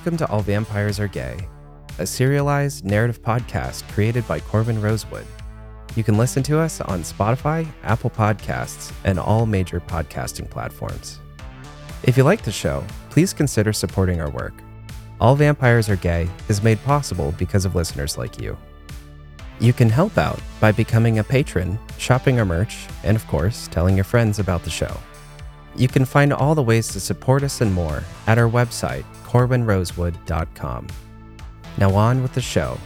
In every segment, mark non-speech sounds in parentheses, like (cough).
Welcome to All Vampires Are Gay, a serialized narrative podcast created by Corwynn Rosewood. You can listen to us on Spotify, Apple Podcasts, and all major podcasting platforms. If you like the show, please consider supporting our work. All Vampires Are Gay is made possible because of listeners like you. You can help out by becoming a patron, shopping our merch, and of course, telling your friends about the show. You can find all the ways to support us and more at our website, corwynnrosewood.com. Now, on with the show.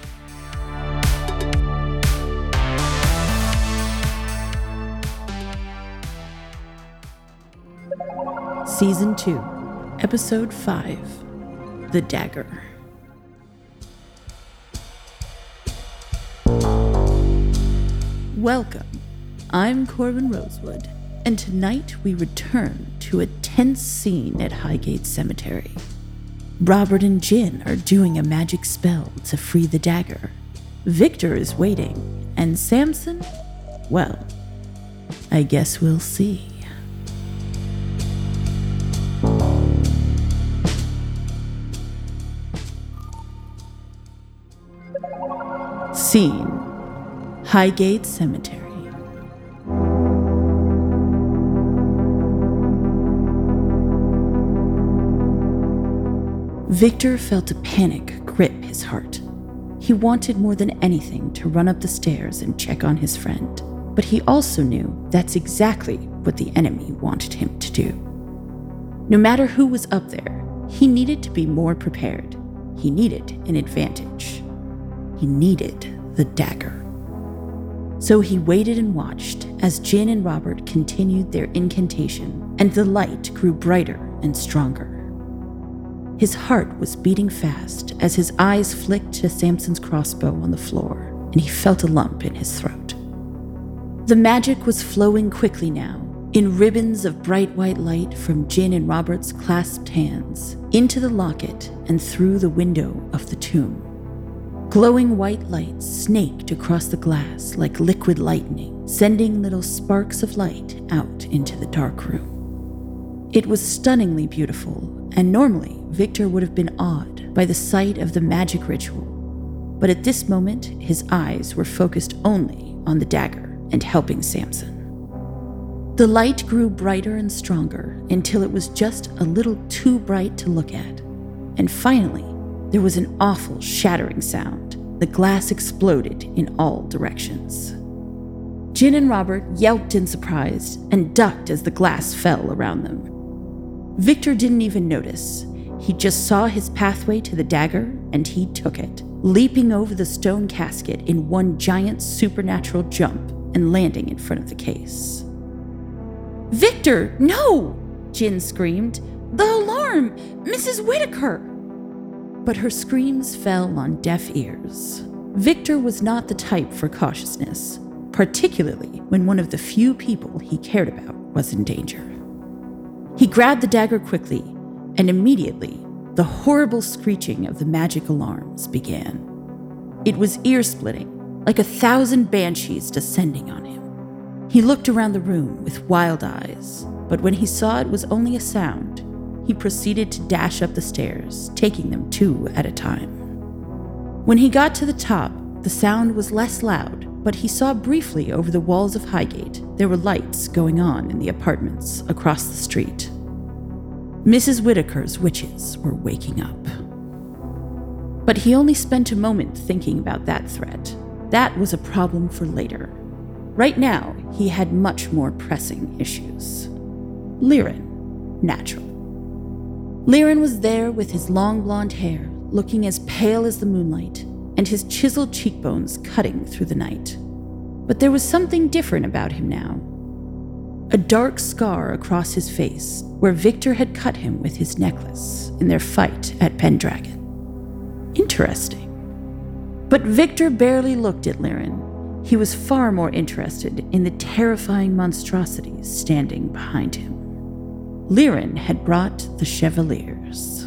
Season 2, Episode 5 The Dagger. Welcome. I'm Corwynn Rosewood, and tonight we return to a tense scene at Highgate Cemetery. Robert and Jinn are doing a magic spell to free the dagger. Victor is waiting, and Samson, well, I guess we'll see. Scene Highgate Cemetery. Victor felt a panic grip his heart. He wanted more than anything to run up the stairs and check on his friend, but he also knew that's exactly what the enemy wanted him to do. No matter who was up there, he needed to be more prepared. He needed an advantage. He needed the dagger. So he waited and watched as Jinn and Robert continued their incantation, and the light grew brighter and stronger. His heart was beating fast as his eyes flicked to Samson's crossbow on the floor, and he felt a lump in his throat. The magic was flowing quickly now, in ribbons of bright white light from Jinn and Robert's clasped hands, into the locket and through the window of the tomb. Glowing white lights snaked across the glass like liquid lightning, sending little sparks of light out into the dark room. It was stunningly beautiful, and normally Victor would have been awed by the sight of the magic ritual. But at this moment, his eyes were focused only on the dagger and helping Samson. The light grew brighter and stronger until it was just a little too bright to look at. And finally, there was an awful shattering sound. The glass exploded in all directions. Jinn and Robert yelped in surprise and ducked as the glass fell around them. Victor didn't even notice. He just saw his pathway to the dagger and he took it, leaping over the stone casket in one giant supernatural jump and landing in front of the case. Victor, no! Jinn screamed. The alarm! Mrs. Whitaker! But her screams fell on deaf ears. Victor was not the type for cautiousness, particularly when one of the few people he cared about was in danger. He grabbed the dagger quickly, and immediately the horrible screeching of the magic alarms began. It was ear splitting, like a thousand banshees descending on him. He looked around the room with wild eyes, but when he saw it was only a sound, he proceeded to dash up the stairs, taking them two at a time. When he got to the top, the sound was less loud, but he saw briefly over the walls of Highgate there were lights going on in the apartments across the street. Mrs. Whitaker's witches were waking up. But he only spent a moment thinking about that threat. That was a problem for later. Right now, he had much more pressing issues. Liren, natural. Liren was there with his long blonde hair, looking as pale as the moonlight, and his chiseled cheekbones cutting through the night. But there was something different about him now. A dark scar across his face, where Victor had cut him with his necklace in their fight at Pendragon. Interesting. But Victor barely looked at Liren. He was far more interested in the terrifying monstrosities standing behind him. Liren had brought the Chevaliers.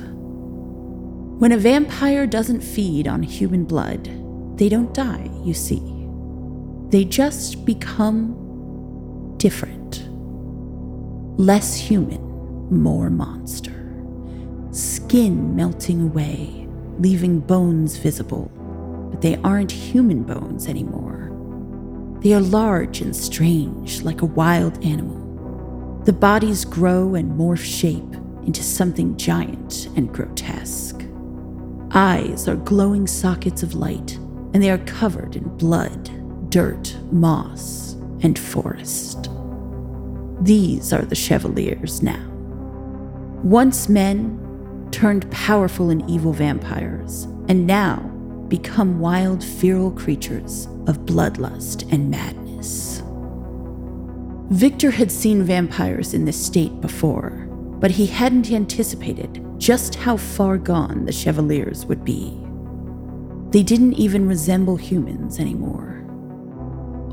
When a vampire doesn't feed on human blood, they don't die, you see. They just become different. Less human, more monster. skin melting away, leaving bones visible. But they aren't human bones anymore. They are large and strange, like a wild animal. The bodies grow and morph shape into something giant and grotesque. Eyes are glowing sockets of light, and they are covered in blood, dirt, moss, and forest. These are the Chevaliers now. Once men, turned powerful and evil vampires, and now become wild, feral creatures of bloodlust and madness. Victor had seen vampires in this state before, but he hadn't anticipated just how far gone the Chevaliers would be. They didn't even resemble humans anymore.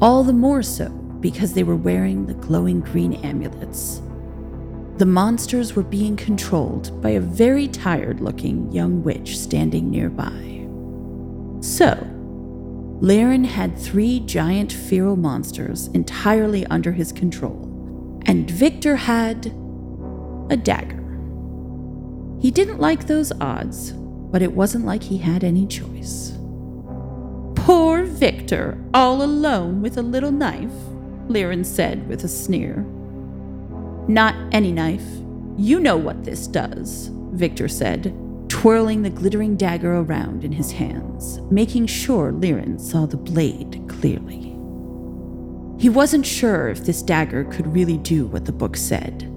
All the more so because they were wearing the glowing green amulets. The monsters were being controlled by a very tired looking young witch standing nearby. So, Lirin had three giant feral monsters entirely under his control, and Victor had a dagger. He didn't like those odds, but it wasn't like he had any choice. Poor Victor, all alone with a little knife, Lirin said with a sneer. Not any knife. You know what this does, Victor said, twirling the glittering dagger around in his hands, making sure Lirin saw the blade clearly. He wasn't sure if this dagger could really do what the book said,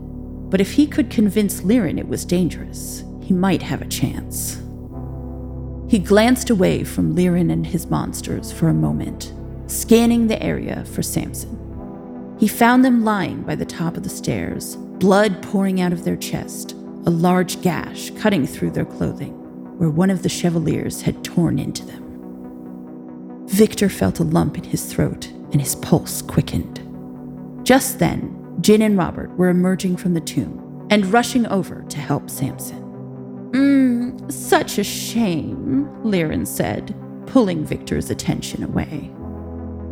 but if he could convince Lirin it was dangerous, he might have a chance. He glanced away from Lirin and his monsters for a moment, scanning the area for Samson. He found them lying by the top of the stairs, blood pouring out of their chest, a large gash cutting through their clothing, where one of the Chevaliers had torn into them. Victor felt a lump in his throat and his pulse quickened. Just then, Jinn and Robert were emerging from the tomb and rushing over to help Samson. Mmm, such a shame, Lirin said, pulling Victor's attention away.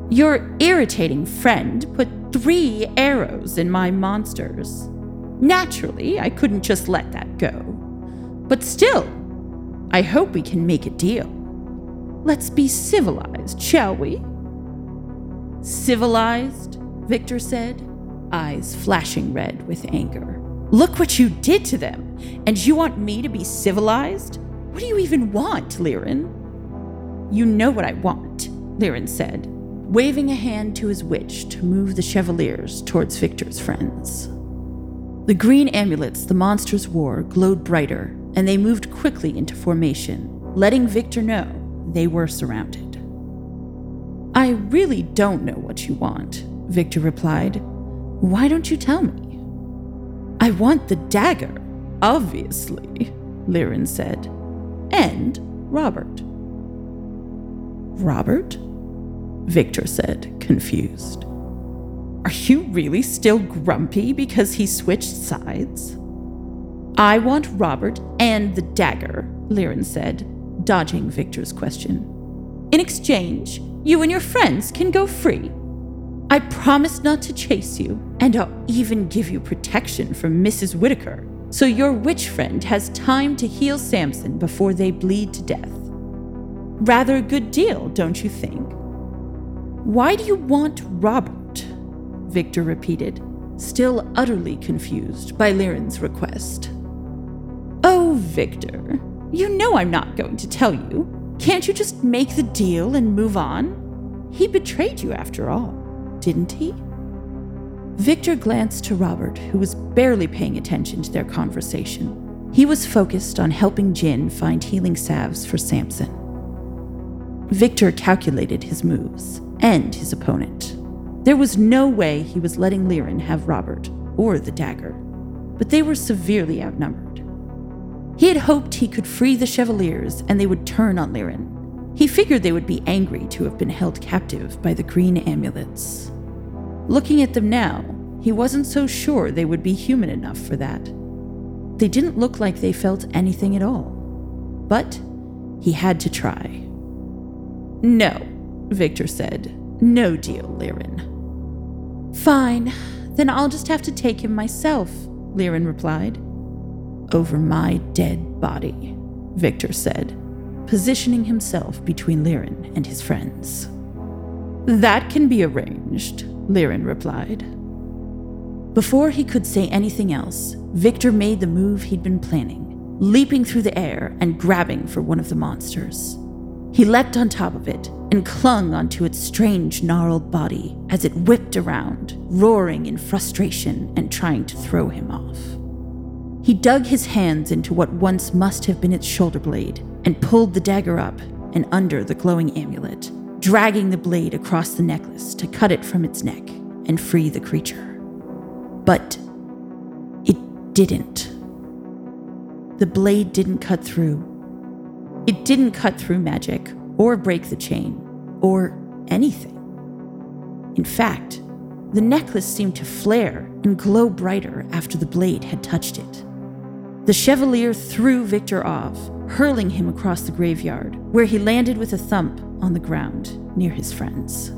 Your irritating friend put three arrows in my monsters. Naturally, I couldn't just let that go. But still, I hope we can make a deal. Let's be civilized, shall we? Civilized, Victor said, eyes flashing red with anger. Look what you did to them, and you want me to be civilized? What do you even want, Lirin? You know what I want, Lirin said, waving a hand to his witch to move the Chevaliers towards Victor's friends. The green amulets the monsters wore glowed brighter, and they moved quickly into formation, letting Victor know they were surrounded. I really don't know what you want, Victor replied. Why don't you tell me? I want the dagger, obviously, Lirin said. And Robert. Robert? Victor said, confused. Are you really still grumpy because he switched sides? I want Robert and the dagger, Lirin said, dodging Victor's question. In exchange, you and your friends can go free. I promise not to chase you, and I'll even give you protection from Mrs. Whitaker, so your witch friend has time to heal Samson before they bleed to death. Rather a good deal, don't you think? Why do you want Robert? Victor repeated, still utterly confused by Lirin's request. Oh, Victor, you know I'm not going to tell you. Can't you just make the deal and move on? He betrayed you after all, didn't he? Victor glanced to Robert, who was barely paying attention to their conversation. He was focused on helping Jinn find healing salves for Samson. Victor calculated his moves and his opponent. There was no way he was letting Lirin have Robert or the dagger, but they were severely outnumbered. He had hoped he could free the Chevaliers and they would turn on Lirin. He figured they would be angry to have been held captive by the green amulets. Looking at them now, he wasn't so sure they would be human enough for that. They didn't look like they felt anything at all. But he had to try. No, Victor said. No deal, Lirin. Fine, then I'll just have to take him myself, Lirin replied. over my dead body, Victor said, positioning himself between Liren and his friends. That can be arranged, Liren replied. Before he could say anything else, Victor made the move he'd been planning, leaping through the air and grabbing for one of the monsters. He leapt on top of it and clung onto its strange, gnarled body as it whipped around, roaring in frustration and trying to throw him off. He dug his hands into what once must have been its shoulder blade and pulled the dagger up and under the glowing amulet, dragging the blade across the necklace to cut it from its neck and free the creature. But it didn't. The blade didn't cut through it didn't cut through magic, or break the chain, or anything. In fact, the necklace seemed to flare and glow brighter after the blade had touched it. The Chevalier threw Victor off, hurling him across the graveyard, where he landed with a thump on the ground near his friends.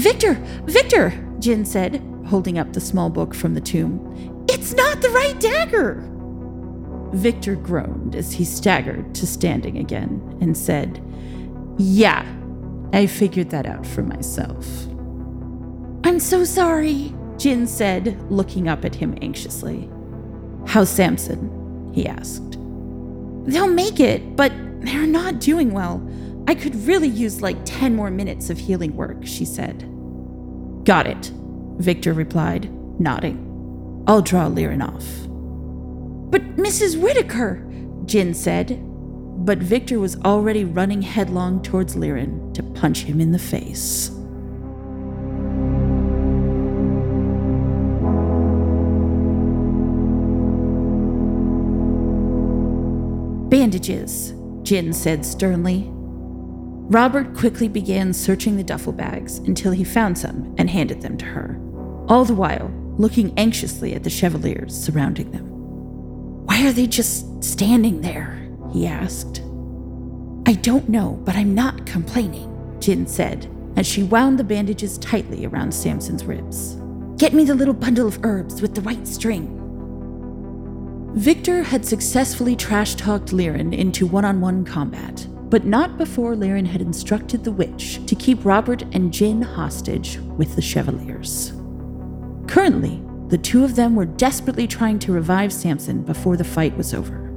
Victor! Victor! Jinn said, holding up the small book from the tomb. It's not the right dagger! Victor groaned as he staggered to standing again and said, Yeah, I figured that out for myself. I'm so sorry, Jinn said, looking up at him anxiously. How's Samson? he asked. They'll make it, but they're not doing well. I could really use like 10 more minutes of healing work, she said. Got it, Victor replied, nodding. I'll draw Liren off. But Mrs. Whitaker, Jinn said. But Victor was already running headlong towards Liren to punch him in the face. Bandages, Jinn said sternly. Robert quickly began searching the duffel bags until he found some and handed them to her, all the while looking anxiously at the chevaliers surrounding them. Why are they just standing there? he asked. I don't know, but I'm not complaining, Jinn said as she wound the bandages tightly around Samson's ribs. Get me the little bundle of herbs with the white string. Victor had successfully trash talked Liren into one on one combat, but not before Liren had instructed the witch to keep Robert and Jinn hostage with the Chevaliers. Currently, the two of them were desperately trying to revive Samson before the fight was over.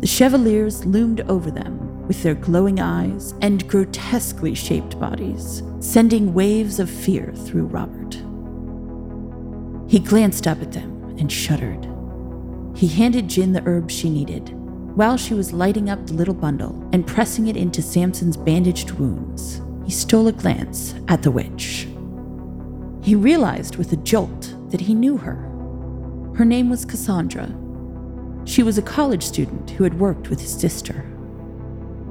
The Chevaliers loomed over them with their glowing eyes and grotesquely shaped bodies, sending waves of fear through Robert. He glanced up at them and shuddered. He handed Jinn the herb she needed, while she was lighting up the little bundle and pressing it into Samson's bandaged wounds. He stole a glance at the witch. He realized with a jolt that he knew her. Her name was Cassandra. She was a college student who had worked with his sister.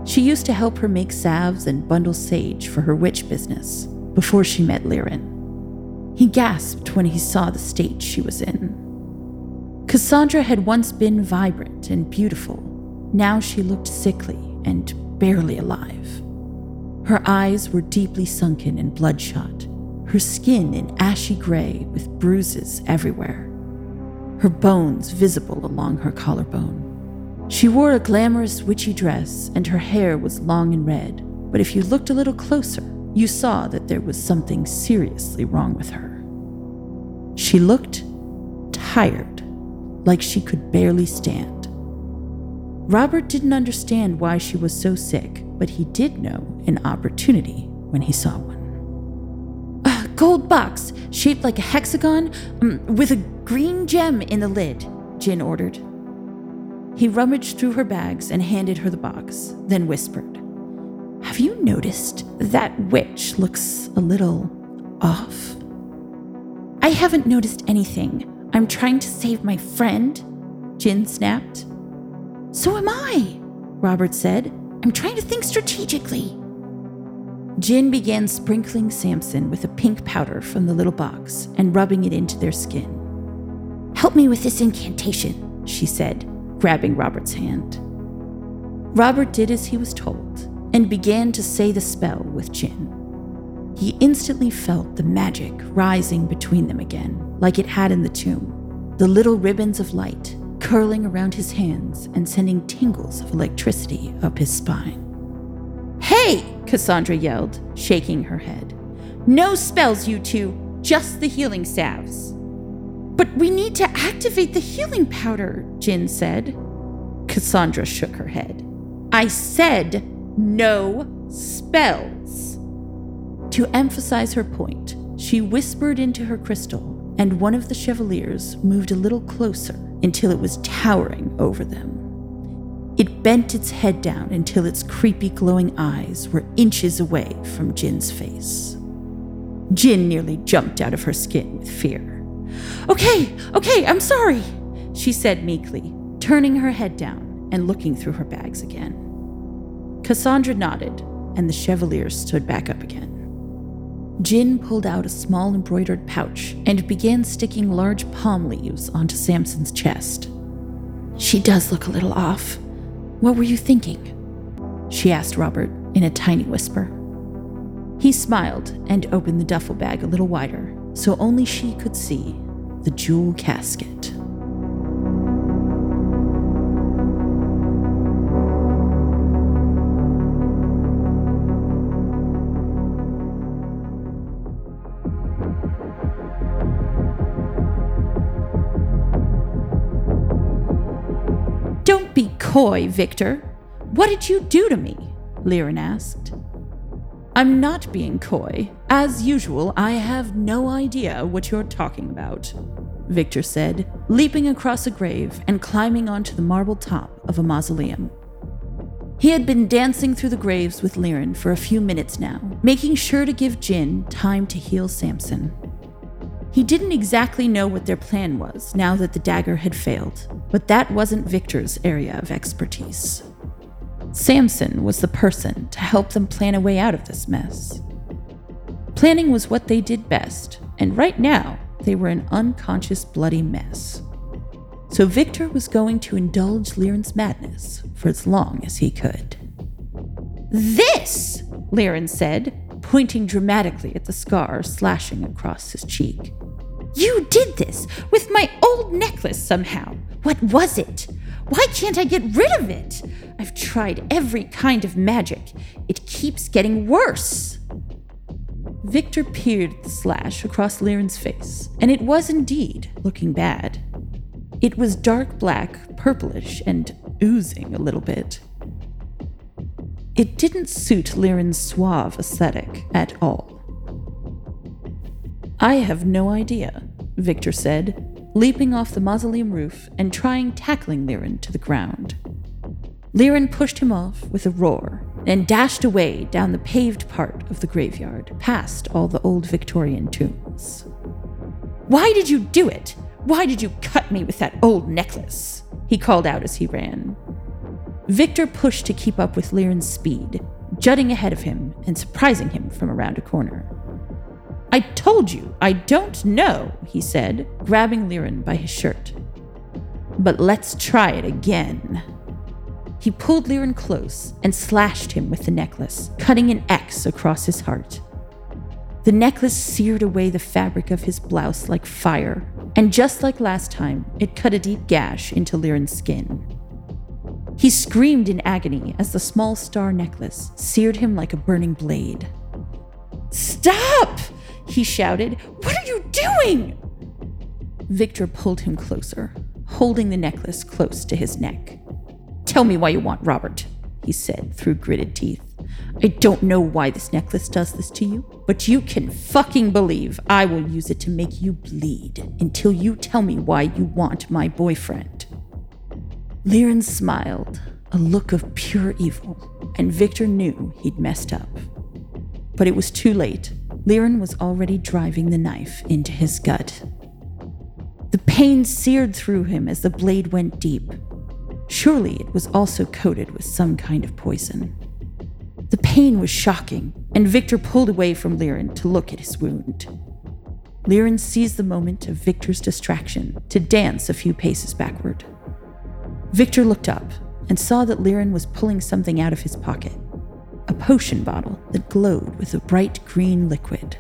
She used to help her make salves and bundle sage for her witch business before she met Liren. He gasped when he saw the state she was in. Cassandra had once been vibrant and beautiful. Now she looked sickly and barely alive. Her eyes were deeply sunken and bloodshot, her skin an ashy gray with bruises everywhere, her bones visible along her collarbone. She wore a glamorous witchy dress, and her hair was long and red, but if you looked a little closer, you saw that there was something seriously wrong with her. She looked tired, like she could barely stand. Robert didn't understand why she was so sick, but he did know an opportunity when he saw one gold box shaped like a hexagon um, with a green gem in the lid, Jinn ordered. He rummaged through her bags and handed her the box, then whispered, Have you noticed that witch looks a little off? I haven't noticed anything. I'm trying to save my friend, Jinn snapped. So am I, Robert said. I'm trying to think strategically. Jinn began sprinkling Samson with a pink powder from the little box and rubbing it into their skin. Help me with this incantation, she said, grabbing Robert's hand. Robert did as he was told and began to say the spell with Jinn. He instantly felt the magic rising between them again, like it had in the tomb. The little ribbons of light curling around his hands and sending tingles of electricity up his spine. Hey! Cassandra yelled, shaking her head. No spells, you two, just the healing salves. But we need to activate the healing powder, Jinn said. Cassandra shook her head. I said no spells. To emphasize her point, she whispered into her crystal, and one of the Chevaliers moved a little closer until it was towering over them. It bent its head down until its creepy glowing eyes were inches away from Jinn's face. Jinn nearly jumped out of her skin with fear. Okay, okay, I'm sorry, she said meekly, turning her head down and looking through her bags again. Cassandra nodded, and the Chevalier stood back up again. Jinn pulled out a small embroidered pouch and began sticking large palm leaves onto Samson's chest. She does look a little off. What were you thinking? She asked Robert in a tiny whisper. He smiled and opened the duffel bag a little wider so only she could see the jewel casket. Coy, Victor. What did you do to me? Liren asked. I'm not being coy. As usual, I have no idea what you're talking about, Victor said, leaping across a grave and climbing onto the marble top of a mausoleum. He had been dancing through the graves with Liren for a few minutes now, making sure to give Jinn time to heal Samson. He didn't exactly know what their plan was now that the dagger had failed, but that wasn't Victor's area of expertise. Samson was the person to help them plan a way out of this mess. Planning was what they did best, and right now, they were an unconscious, bloody mess. So Victor was going to indulge Liren's madness for as long as he could. This, Liren said, pointing dramatically at the scar slashing across his cheek. You did this with my old necklace somehow. What was it? Why can't I get rid of it? I've tried every kind of magic. It keeps getting worse. Victor peered at the slash across Liren's face, and it was indeed looking bad. It was dark black, purplish, and oozing a little bit. It didn't suit Liren's suave aesthetic at all. I have no idea, Victor said, leaping off the mausoleum roof and trying tackling Liren to the ground. Liren pushed him off with a roar and dashed away down the paved part of the graveyard, past all the old Victorian tombs. Why did you do it? Why did you cut me with that old necklace? He called out as he ran. Victor pushed to keep up with Liren's speed, jutting ahead of him and surprising him from around a corner. I told you, I don't know, he said, grabbing Liren by his shirt. But let's try it again. He pulled Liren close and slashed him with the necklace, cutting an X across his heart. The necklace seared away the fabric of his blouse like fire, and just like last time, it cut a deep gash into Liren's skin. He screamed in agony as the small star necklace seared him like a burning blade. Stop! He shouted. What are you doing? Victor pulled him closer, holding the necklace close to his neck. Tell me why you want Robert, he said through gritted teeth. I don't know why this necklace does this to you, but you can fucking believe I will use it to make you bleed until you tell me why you want my boyfriend. Liren smiled, a look of pure evil, and Victor knew he'd messed up. But it was too late. Liren was already driving the knife into his gut. The pain seared through him as the blade went deep. Surely it was also coated with some kind of poison. The pain was shocking, and Victor pulled away from Liren to look at his wound. Liren seized the moment of Victor's distraction to dance a few paces backward. Victor looked up and saw that Liren was pulling something out of his pocket potion bottle that glowed with a bright green liquid.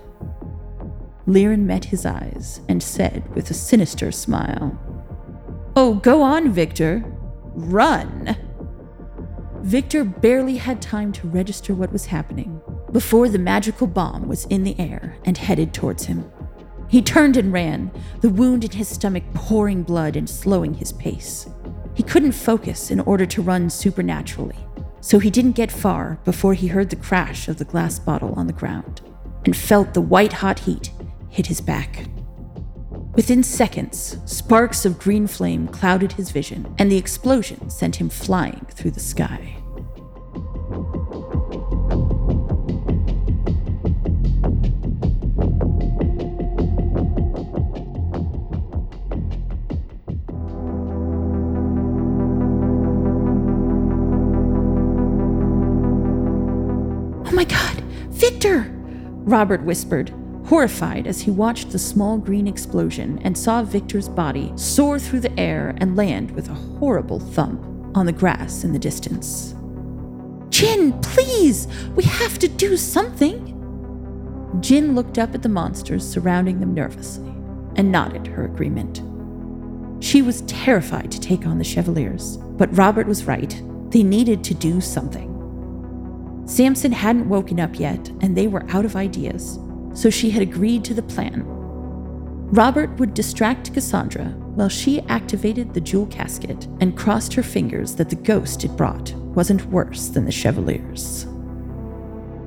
Liren met his eyes and said with a sinister smile, Oh, go on, Victor. Run. Victor barely had time to register what was happening before the magical bomb was in the air and headed towards him. He turned and ran, the wound in his stomach pouring blood and slowing his pace. He couldn't focus in order to run supernaturally, so he didn't get far before he heard the crash of the glass bottle on the ground and felt the white hot heat hit his back. Within seconds, sparks of green flame clouded his vision, and the explosion sent him flying through the sky. Robert whispered, horrified as he watched the small green explosion and saw Victor's body soar through the air and land with a horrible thump on the grass in the distance. Jinn, please! We have to do something! Jinn looked up at the monsters surrounding them nervously and nodded her agreement. She was terrified to take on the Chevaliers, but Robert was right. They needed to do something. Samson hadn't woken up yet, and they were out of ideas, so she had agreed to the plan. Robert would distract Cassandra while she activated the jewel casket and crossed her fingers that the ghost it brought wasn't worse than the Chevaliers.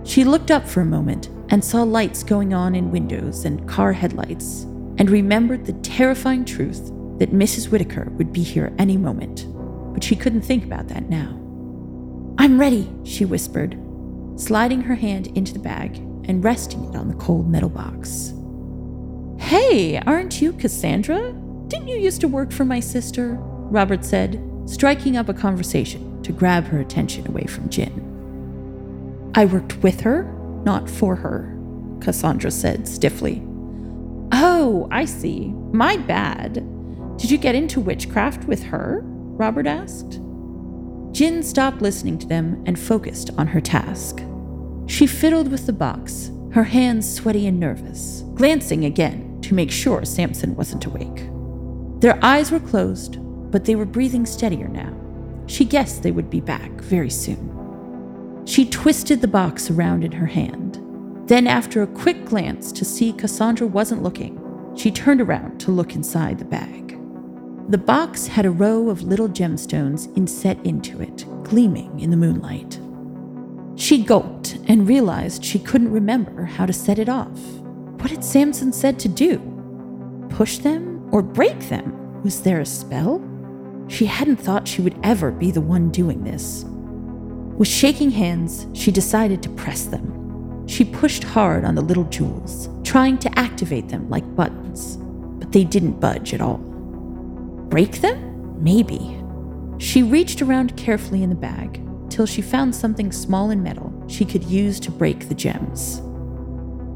She looked up for a moment and saw lights going on in windows and car headlights, and remembered the terrifying truth that Mrs. Whitaker would be here any moment, but she couldn't think about that now. I'm ready, she whispered, sliding her hand into the bag and resting it on the cold metal box. Hey, aren't you Cassandra? Didn't you used to work for my sister? Robert said, striking up a conversation to grab her attention away from Jinn. I worked with her, not for her, Cassandra said stiffly. Oh, I see. My bad. Did you get into witchcraft with her? Robert asked. Jinn stopped listening to them and focused on her task. She fiddled with the box, her hands sweaty and nervous, glancing again to make sure Samson wasn't awake. Their eyes were closed, but they were breathing steadier now. She guessed they would be back very soon. She twisted the box around in her hand. Then, after a quick glance to see Cassandra wasn't looking, she turned around to look inside the bag. The box had a row of little gemstones inset into it, gleaming in the moonlight. She gulped and realized she couldn't remember how to set it off. What had Samson said to do? Push them or break them? Was there a spell? She hadn't thought she would ever be the one doing this. With shaking hands, she decided to press them. She pushed hard on the little jewels, trying to activate them like buttons, but they didn't budge at all. Break them? Maybe. She reached around carefully in the bag till she found something small and metal she could use to break the gems.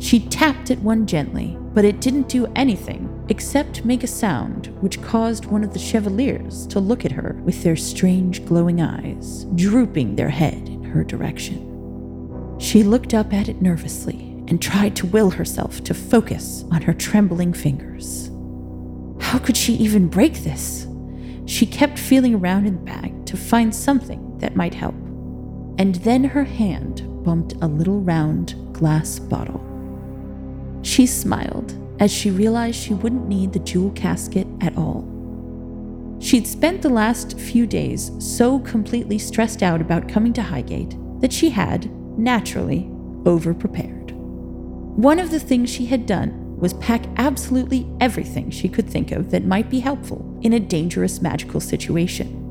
She tapped at one gently, but it didn't do anything except make a sound which caused one of the chevaliers to look at her with their strange glowing eyes, drooping their head in her direction. She looked up at it nervously and tried to will herself to focus on her trembling fingers. How could she even break this? She kept feeling around in the bag to find something that might help. And then her hand bumped a little round glass bottle. She smiled as she realized she wouldn't need the jewel casket at all. She'd spent the last few days so completely stressed out about coming to Highgate that she had, naturally, overprepared. One of the things she had done was pack absolutely everything she could think of that might be helpful in a dangerous magical situation.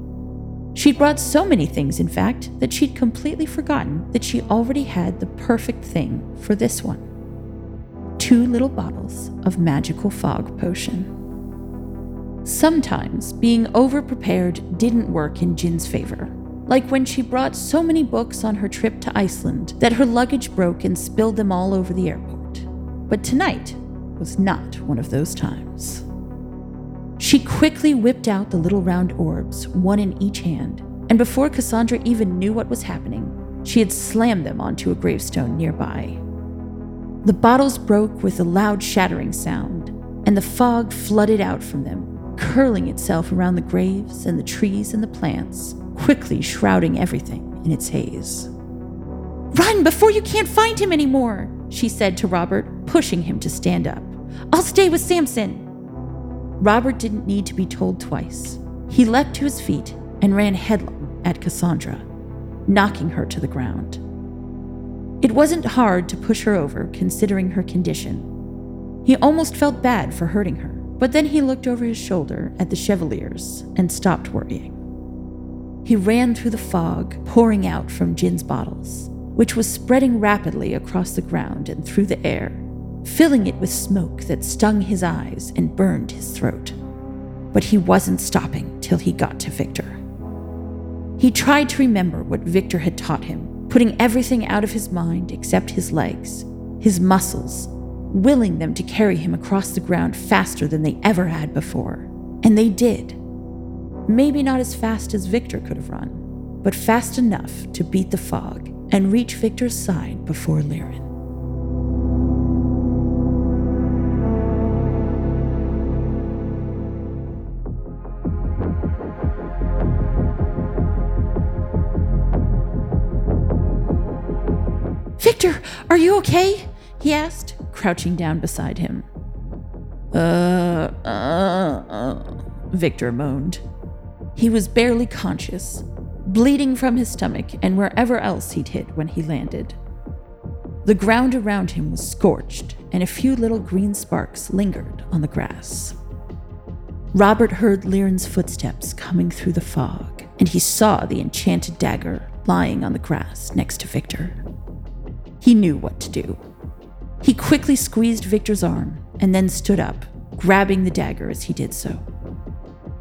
She'd brought so many things, in fact, that she'd completely forgotten that she already had the perfect thing for this one two little bottles of magical fog potion. Sometimes being overprepared didn't work in Jinn's favor, like when she brought so many books on her trip to Iceland that her luggage broke and spilled them all over the airport. But tonight was not one of those times. She quickly whipped out the little round orbs, one in each hand, and before Cassandra even knew what was happening, she had slammed them onto a gravestone nearby. The bottles broke with a loud shattering sound, and the fog flooded out from them, curling itself around the graves and the trees and the plants, quickly shrouding everything in its haze. Run before you can't find him anymore, she said to Robert, pushing him to stand up. I'll stay with Samson. Robert didn't need to be told twice. He leapt to his feet and ran headlong at Cassandra, knocking her to the ground. It wasn't hard to push her over considering her condition. He almost felt bad for hurting her, but then he looked over his shoulder at the Chevaliers and stopped worrying. He ran through the fog pouring out from Jinn's bottles, which was spreading rapidly across the ground and through the air, filling it with smoke that stung his eyes and burned his throat. But he wasn't stopping till he got to Victor. He tried to remember what Victor had taught him, putting everything out of his mind except his legs, his muscles, willing them to carry him across the ground faster than they ever had before. And they did. Maybe not as fast as Victor could have run, but fast enough to beat the fog and reach Victor's side before Lirin. Are you okay? He asked, crouching down beside him. Uh, uh, uh, Victor moaned. He was barely conscious, bleeding from his stomach and wherever else he'd hit when he landed. The ground around him was scorched, and a few little green sparks lingered on the grass. Robert heard Lirin's footsteps coming through the fog, and he saw the enchanted dagger lying on the grass next to Victor. He knew what to do. He quickly squeezed Victor's arm and then stood up, grabbing the dagger as he did so.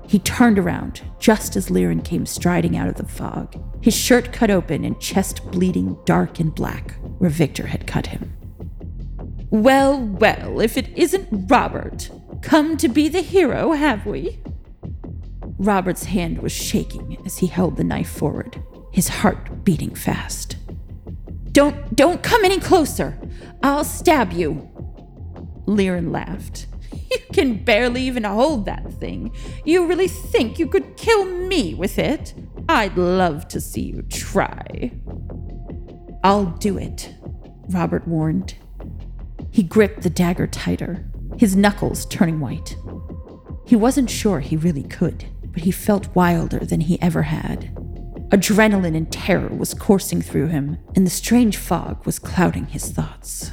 He turned around just as Lirin came striding out of the fog, his shirt cut open and chest bleeding dark and black where Victor had cut him. Well, well, if it isn't Robert, come to be the hero, have we? Robert's hand was shaking as he held the knife forward, his heart beating fast. Don't don't come any closer. I'll stab you. Lirin laughed. (laughs) You can barely even hold that thing. You really think you could kill me with it? I'd love to see you try. I'll do it, Robert warned. He gripped the dagger tighter, his knuckles turning white. He wasn't sure he really could, but he felt wilder than he ever had. Adrenaline and terror was coursing through him, and the strange fog was clouding his thoughts.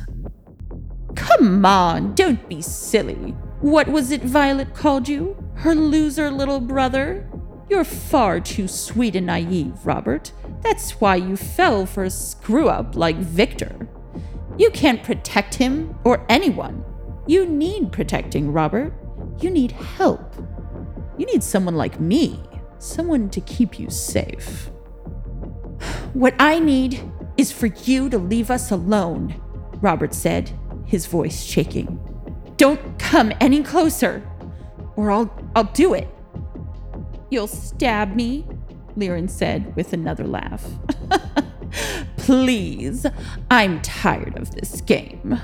Come on, don't be silly. What was it Violet called you? Her loser little brother? You're far too sweet and naive, Robert. That's why you fell for a screw up like Victor. You can't protect him or anyone. You need protecting, Robert. You need help. You need someone like me, someone to keep you safe. What I need is for you to leave us alone, Robert said, his voice shaking. Don't come any closer, or I'll I'll do it. You'll stab me, Lirin said with another laugh. (laughs) Please, I'm tired of this game.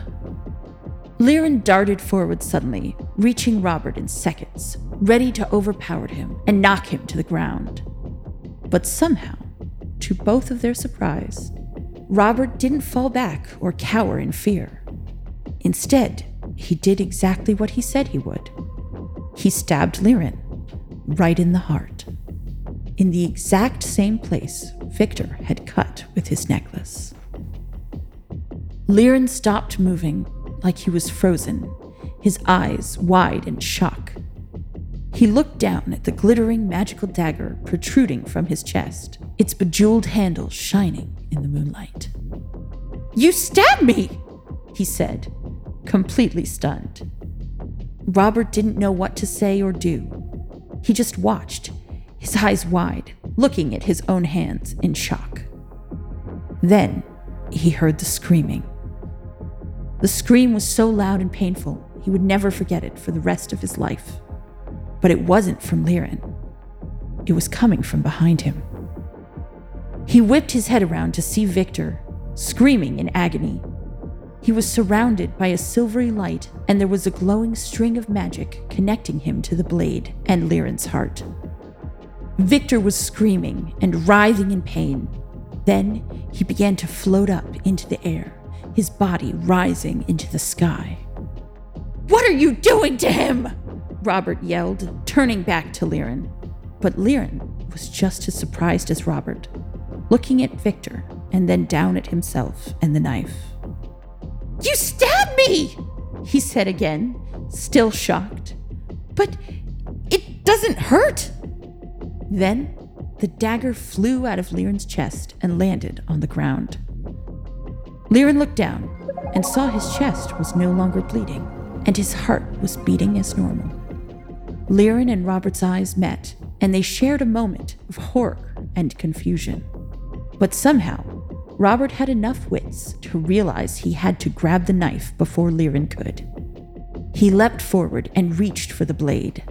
Lirin darted forward suddenly, reaching Robert in seconds, ready to overpower him and knock him to the ground. But somehow, to both of their surprise, Robert didn't fall back or cower in fear. Instead, he did exactly what he said he would. He stabbed Lirin right in the heart, in the exact same place Victor had cut with his necklace. Lirin stopped moving like he was frozen, his eyes wide in shock. He looked down at the glittering magical dagger protruding from his chest, its bejeweled handle shining in the moonlight. You stabbed me, he said, completely stunned. Robert didn't know what to say or do. He just watched, his eyes wide, looking at his own hands in shock. Then he heard the screaming. The scream was so loud and painful, he would never forget it for the rest of his life. But it wasn't from Liren. It was coming from behind him. He whipped his head around to see Victor, screaming in agony. He was surrounded by a silvery light, and there was a glowing string of magic connecting him to the blade and Liren's heart. Victor was screaming and writhing in pain. Then he began to float up into the air, his body rising into the sky. What are you doing to him? Robert yelled, turning back to Liren. But Liren was just as surprised as Robert, looking at Victor and then down at himself and the knife. You stabbed me! He said again, still shocked. But it doesn't hurt. Then the dagger flew out of Liren's chest and landed on the ground. Liren looked down and saw his chest was no longer bleeding and his heart was beating as normal. Liren and Robert's eyes met, and they shared a moment of horror and confusion. But somehow, Robert had enough wits to realize he had to grab the knife before Liren could. He leapt forward and reached for the blade.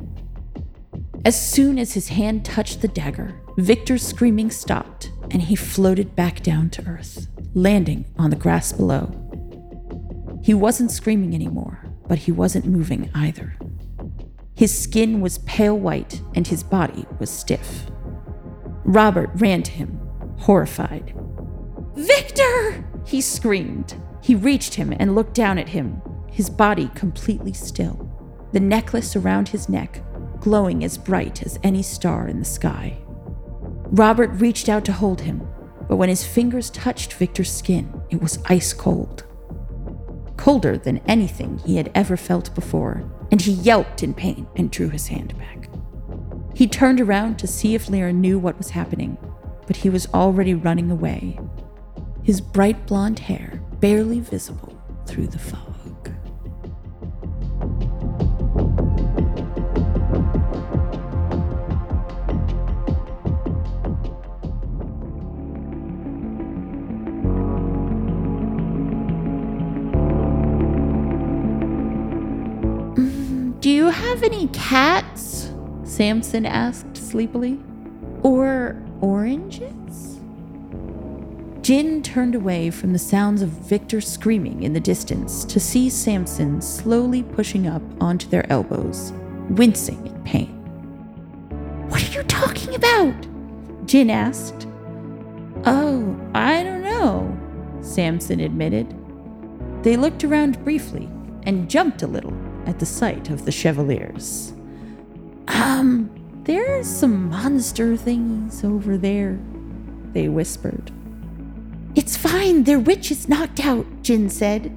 As soon as his hand touched the dagger, Victor's screaming stopped and he floated back down to earth, landing on the grass below. He wasn't screaming anymore, but he wasn't moving either. His skin was pale white and his body was stiff. Robert ran to him, horrified. Victor! He screamed. He reached him and looked down at him, his body completely still, the necklace around his neck glowing as bright as any star in the sky. Robert reached out to hold him, but when his fingers touched Victor's skin, it was ice cold. Colder than anything he had ever felt before, and he yelped in pain and drew his hand back. He turned around to see if Lyra knew what was happening, but he was already running away, his bright blonde hair barely visible through the fog. Have any cats? Samson asked sleepily. Or oranges? Jinn turned away from the sounds of Victor screaming in the distance to see Samson slowly pushing up onto their elbows, wincing in pain. What are you talking about? Jinn asked. Oh, I don't know, Samson admitted. They looked around briefly and jumped a little at the sight of the Chevaliers. Um, there's some monster things over there, they whispered. It's fine, their witch is knocked out, Jinn said.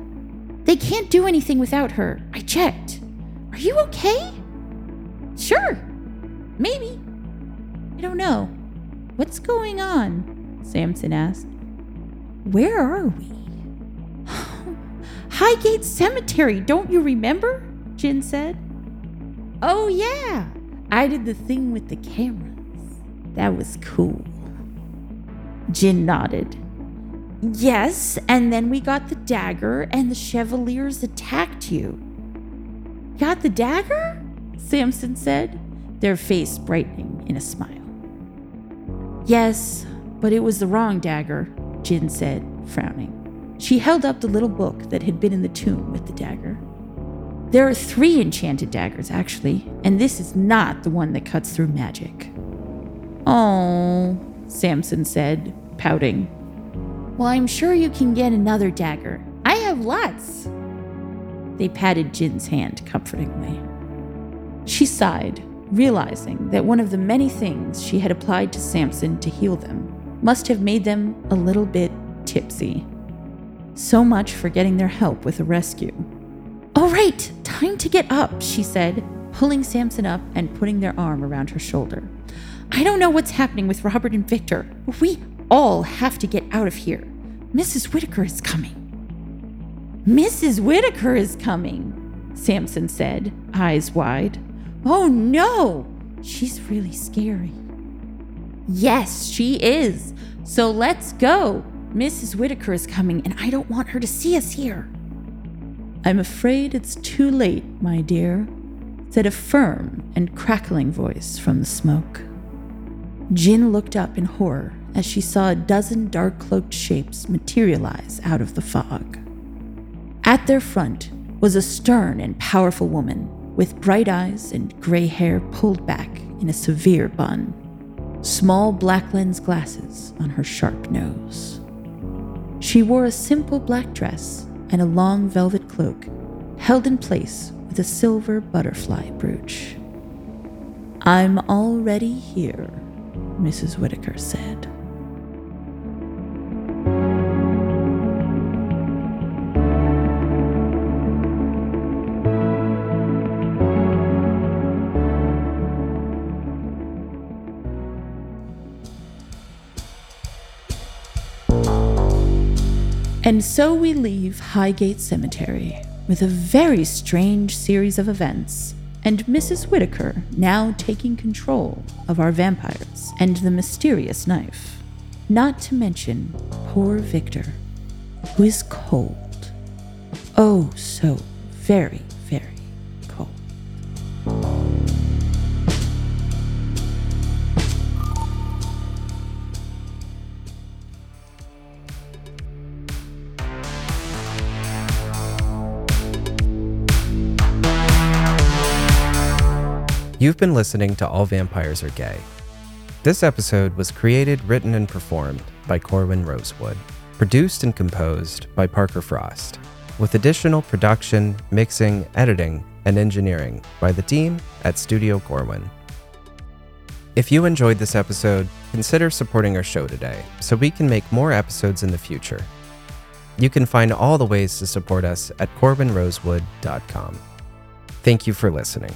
They can't do anything without her. I checked. Are you okay? Sure. Maybe. I don't know. What's going on? Samson asked. Where are we? (sighs) Highgate Cemetery, don't you remember? Jinn said. Oh, yeah. I did the thing with the cameras. That was cool. Jinn nodded. Yes, and then we got the dagger, and the Chevaliers attacked you. Got the dagger? Samson said, their face brightening in a smile. Yes, but it was the wrong dagger, Jinn said, frowning. She held up the little book that had been in the tomb with the dagger. There are three enchanted daggers, actually, and this is not the one that cuts through magic. Oh, Samson said, pouting. Well, I'm sure you can get another dagger. I have lots. They patted Jinn's hand comfortingly. She sighed, realizing that one of the many things she had applied to Samson to heal them must have made them a little bit tipsy. So much for getting their help with a rescue. All right, time to get up, she said, pulling Samson up and putting their arm around her shoulder. I don't know what's happening with Robert and Victor. We all have to get out of here. Mrs. Whitaker is coming. Mrs. Whitaker is coming, Samson said, eyes wide. Oh no, she's really scary. Yes, she is. So let's go. Mrs. Whitaker is coming, and I don't want her to see us here. I'm afraid it's too late, my dear, said a firm and crackling voice from the smoke. Jinn looked up in horror as she saw a dozen dark cloaked shapes materialize out of the fog. At their front was a stern and powerful woman with bright eyes and gray hair pulled back in a severe bun, small black lens glasses on her sharp nose. She wore a simple black dress and a long velvet cloak held in place with a silver butterfly brooch. I'm already here, Mrs. Whitaker said. And so we leave Highgate Cemetery with a very strange series of events, and Mrs. Whitaker now taking control of our vampires and the mysterious knife. Not to mention poor Victor, who is cold. Oh, so very, You've been listening to All Vampires Are Gay. This episode was created, written, and performed by Corwynn Rosewood, produced and composed by Parker Frost, with additional production, mixing, editing, and engineering by the team at Studio Corwynn. If you enjoyed this episode, consider supporting our show today so we can make more episodes in the future. You can find all the ways to support us at corwynnrosewood.com. Thank you for listening.